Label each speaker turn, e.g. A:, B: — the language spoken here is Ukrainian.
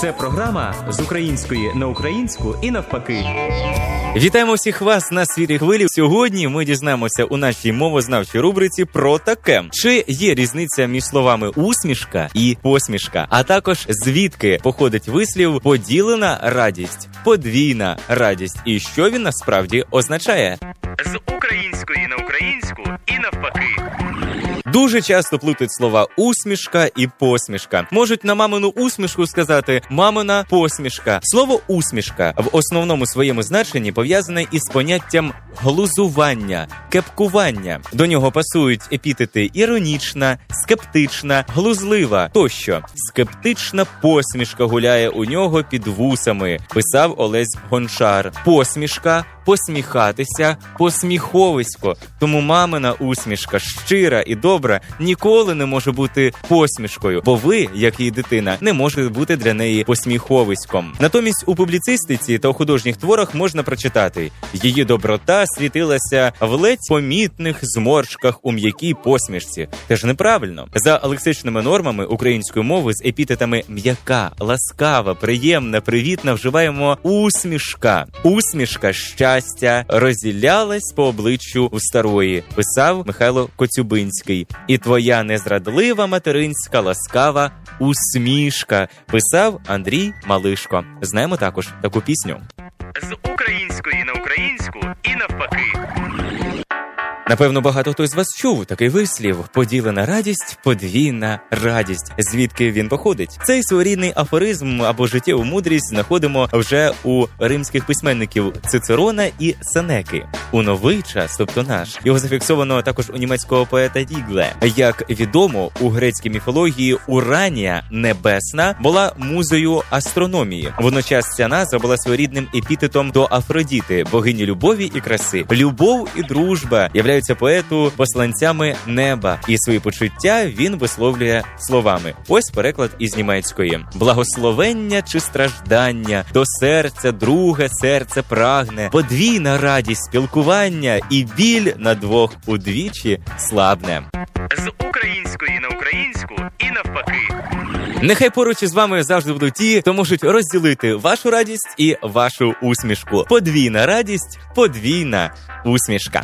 A: Це програма з української на українську і навпаки.
B: Вітаємо всіх вас на світі хвилі. Сьогодні ми дізнаємося у нашій мовознавчій рубриці про таке: чи є різниця між словами усмішка і посмішка, а також звідки походить вислів поділена радість, подвійна радість, і що він насправді означає
A: з української на українську і навпаки.
B: Дуже часто плутають слова усмішка і посмішка. Можуть на мамину усмішку сказати мамина посмішка. Слово усмішка в основному своєму значенні пов'язане із поняттям глузування, кепкування. До нього пасують епітети іронічна, скептична, глузлива тощо. Скептична посмішка гуляє у нього під вусами, писав Олесь Гончар. Посмішка. Посміхатися посміховисько, тому мамина усмішка щира і добра ніколи не може бути посмішкою, бо ви, як її дитина, не можете бути для неї посміховиськом. Натомість у публіцистиці та у художніх творах можна прочитати її доброта світилася в ледь помітних зморшках у м'якій посмішці. Теж неправильно за лексичними нормами української мови з епітетами м'яка, ласкава, приємна, привітна вживаємо усмішка, усмішка щастя розділялась по обличчю у старої, писав Михайло Коцюбинський, і твоя незрадлива материнська ласкава усмішка, писав Андрій Малишко. Знаємо також таку пісню.
A: Української на українську і навпаки.
B: Напевно, багато хто з вас чув такий вислів: поділена радість, подвійна радість. Звідки він походить? Цей своєрідний афоризм або життєву мудрість знаходимо вже у римських письменників Цицерона і Сенеки. У новий час, тобто наш, його зафіксовано також у німецького поета Дігле. Як відомо, у грецькій міфології Уранія небесна була музою астрономії. Водночас ця назва була своєрідним епітетом до Афродіти, богині любові і краси. Любов і дружба являються поету посланцями неба, і свої почуття він висловлює словами. Ось переклад із німецької: благословення чи страждання до серця, друге серце прагне, подвійна радість спілкування і біль на двох удвічі слабне.
A: З української на українську і навпаки.
B: Нехай поруч із вами завжди будуть ті, хто можуть розділити вашу радість і вашу усмішку. Подвійна радість, подвійна усмішка.